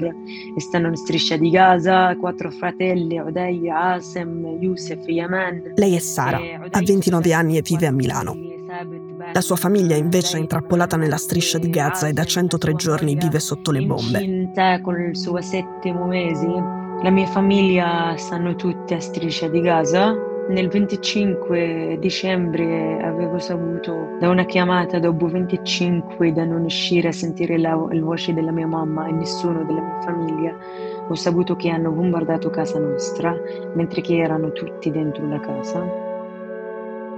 Nur e stanno in striscia di Gaza, quattro fratelli, Odeia, Asem, Youssef, Yaman. Lei è Sara, ha 29 anni e vive a Milano. La sua famiglia invece è intrappolata nella striscia di Gaza e da 103 giorni vive sotto le bombe. Incinta con il suo settimo mese. La mia famiglia stanno tutti a striscia di Gaza. Nel 25 dicembre avevo saputo da una chiamata dopo 25 da non uscire a sentire la, la voce della mia mamma e nessuno della mia famiglia. Ho saputo che hanno bombardato casa nostra mentre che erano tutti dentro la casa.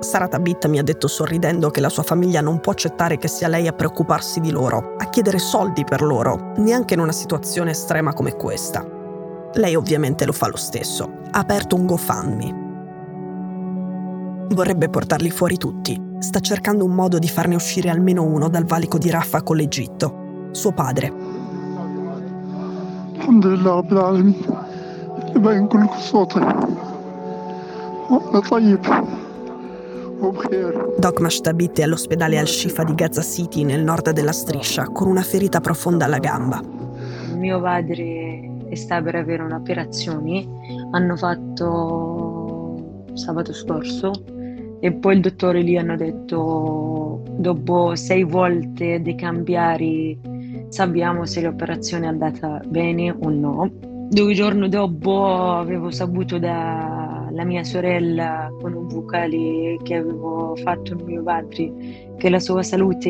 Sara Tabit mi ha detto sorridendo che la sua famiglia non può accettare che sia lei a preoccuparsi di loro, a chiedere soldi per loro, neanche in una situazione estrema come questa. Lei ovviamente lo fa lo stesso. Ha aperto un GoFundMe vorrebbe portarli fuori tutti. Sta cercando un modo di farne uscire almeno uno dal valico di Raffa con l'Egitto, suo padre. Doc Mashtabit è all'ospedale Al-Shifa di Gaza City, nel nord della striscia, con una ferita profonda alla gamba. Mio padre sta per avere un'operazione. Hanno fatto sabato scorso e poi il dottore lì hanno detto dopo sei volte di cambiare sappiamo se l'operazione è andata bene o no. Due giorni dopo avevo saputo dalla mia sorella con un vocale che avevo fatto il mio padre che la sua salute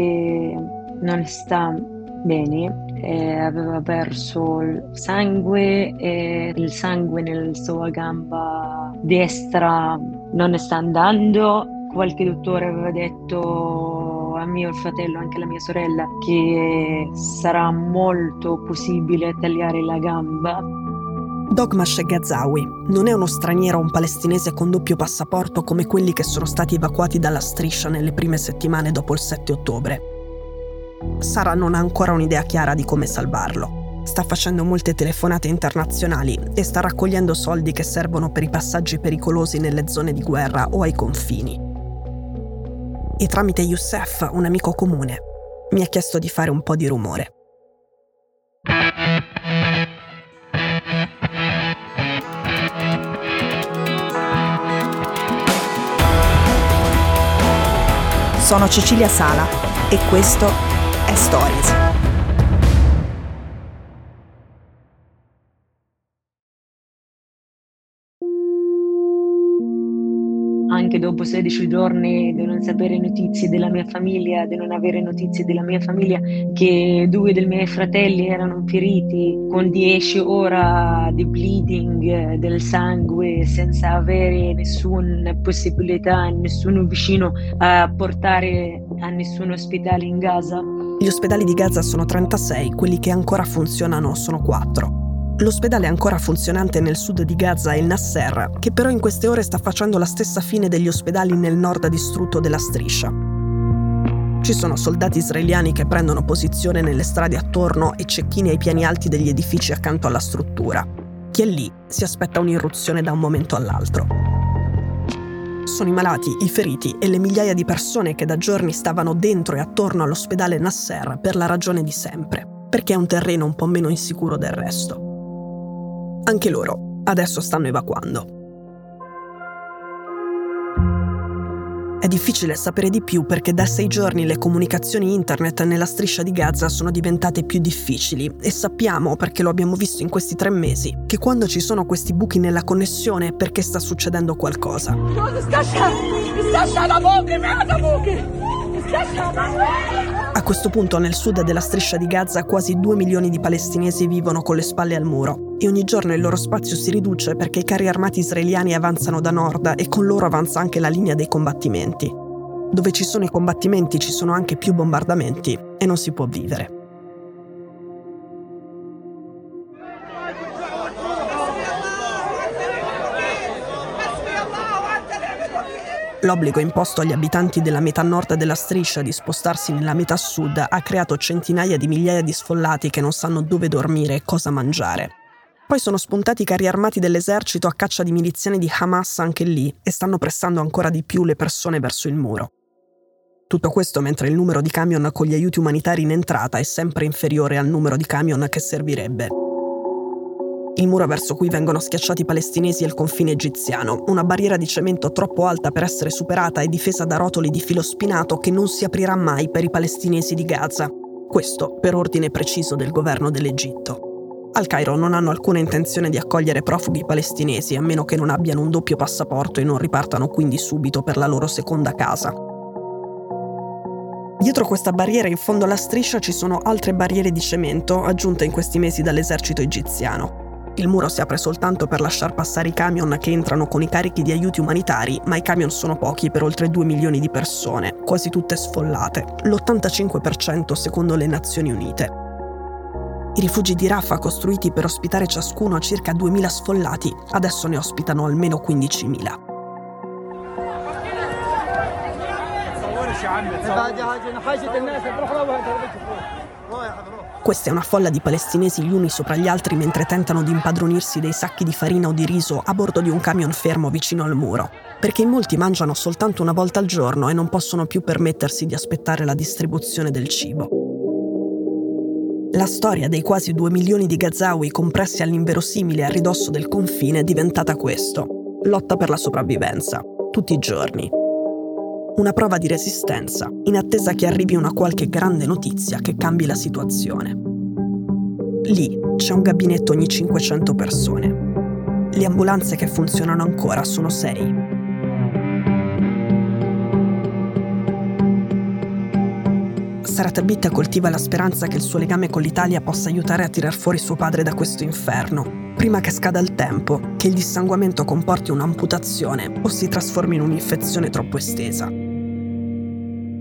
non sta bene, eh, aveva perso il sangue e il sangue nella sua gamba destra non sta andando. Qualche dottore aveva detto a mio fratello, anche alla mia sorella, che sarà molto possibile tagliare la gamba. Dogmash Gazawi non è uno straniero o un palestinese con doppio passaporto come quelli che sono stati evacuati dalla striscia nelle prime settimane dopo il 7 ottobre. Sara non ha ancora un'idea chiara di come salvarlo. Sta facendo molte telefonate internazionali e sta raccogliendo soldi che servono per i passaggi pericolosi nelle zone di guerra o ai confini. E tramite Youssef, un amico comune, mi ha chiesto di fare un po' di rumore. Sono Cecilia Sala e questo è Stories. Anche dopo 16 giorni di non sapere notizie della mia famiglia, di non avere notizie della mia famiglia, che due dei miei fratelli erano feriti con 10 ore di bleeding eh, del sangue senza avere nessuna possibilità, nessuno vicino a portare a nessun ospedale in Gaza. Gli ospedali di Gaza sono 36, quelli che ancora funzionano sono 4. L'ospedale ancora funzionante nel sud di Gaza è il Nasser, che però in queste ore sta facendo la stessa fine degli ospedali nel nord distrutto della striscia. Ci sono soldati israeliani che prendono posizione nelle strade attorno e cecchini ai piani alti degli edifici accanto alla struttura. Chi è lì si aspetta un'irruzione da un momento all'altro. Sono i malati, i feriti e le migliaia di persone che da giorni stavano dentro e attorno all'ospedale Nasser per la ragione di sempre, perché è un terreno un po' meno insicuro del resto. Anche loro adesso stanno evacuando. È difficile sapere di più perché da sei giorni le comunicazioni internet nella striscia di Gaza sono diventate più difficili e sappiamo, perché lo abbiamo visto in questi tre mesi, che quando ci sono questi buchi nella connessione è perché sta succedendo qualcosa. A A questo punto nel sud della striscia di Gaza quasi 2 milioni di palestinesi vivono con le spalle al muro e ogni giorno il loro spazio si riduce perché i carri armati israeliani avanzano da nord e con loro avanza anche la linea dei combattimenti. Dove ci sono i combattimenti ci sono anche più bombardamenti e non si può vivere. L'obbligo imposto agli abitanti della metà nord della striscia di spostarsi nella metà sud ha creato centinaia di migliaia di sfollati che non sanno dove dormire e cosa mangiare. Poi sono spuntati i carri armati dell'esercito a caccia di miliziani di Hamas anche lì e stanno pressando ancora di più le persone verso il muro. Tutto questo mentre il numero di camion con gli aiuti umanitari in entrata è sempre inferiore al numero di camion che servirebbe. Il muro verso cui vengono schiacciati i palestinesi è il confine egiziano, una barriera di cemento troppo alta per essere superata e difesa da rotoli di filo spinato che non si aprirà mai per i palestinesi di Gaza. Questo per ordine preciso del governo dell'Egitto. Al Cairo non hanno alcuna intenzione di accogliere profughi palestinesi a meno che non abbiano un doppio passaporto e non ripartano quindi subito per la loro seconda casa. Dietro questa barriera in fondo alla striscia ci sono altre barriere di cemento aggiunte in questi mesi dall'esercito egiziano. Il muro si apre soltanto per lasciar passare i camion che entrano con i carichi di aiuti umanitari, ma i camion sono pochi per oltre 2 milioni di persone, quasi tutte sfollate, l'85% secondo le Nazioni Unite. I rifugi di Rafah, costruiti per ospitare ciascuno circa 2.000 sfollati, adesso ne ospitano almeno 15.000. Questa è una folla di palestinesi gli uni sopra gli altri mentre tentano di impadronirsi dei sacchi di farina o di riso a bordo di un camion fermo vicino al muro, perché molti mangiano soltanto una volta al giorno e non possono più permettersi di aspettare la distribuzione del cibo. La storia dei quasi due milioni di Gazawi compressi all'inverosimile a ridosso del confine è diventata questo, lotta per la sopravvivenza, tutti i giorni, una prova di resistenza, in attesa che arrivi una qualche grande notizia che cambi la situazione. Lì c'è un gabinetto ogni 500 persone. Le ambulanze che funzionano ancora sono 6. Sarat Bitta coltiva la speranza che il suo legame con l'Italia possa aiutare a tirar fuori suo padre da questo inferno, prima che scada il tempo, che il dissanguamento comporti un'amputazione o si trasformi in un'infezione troppo estesa.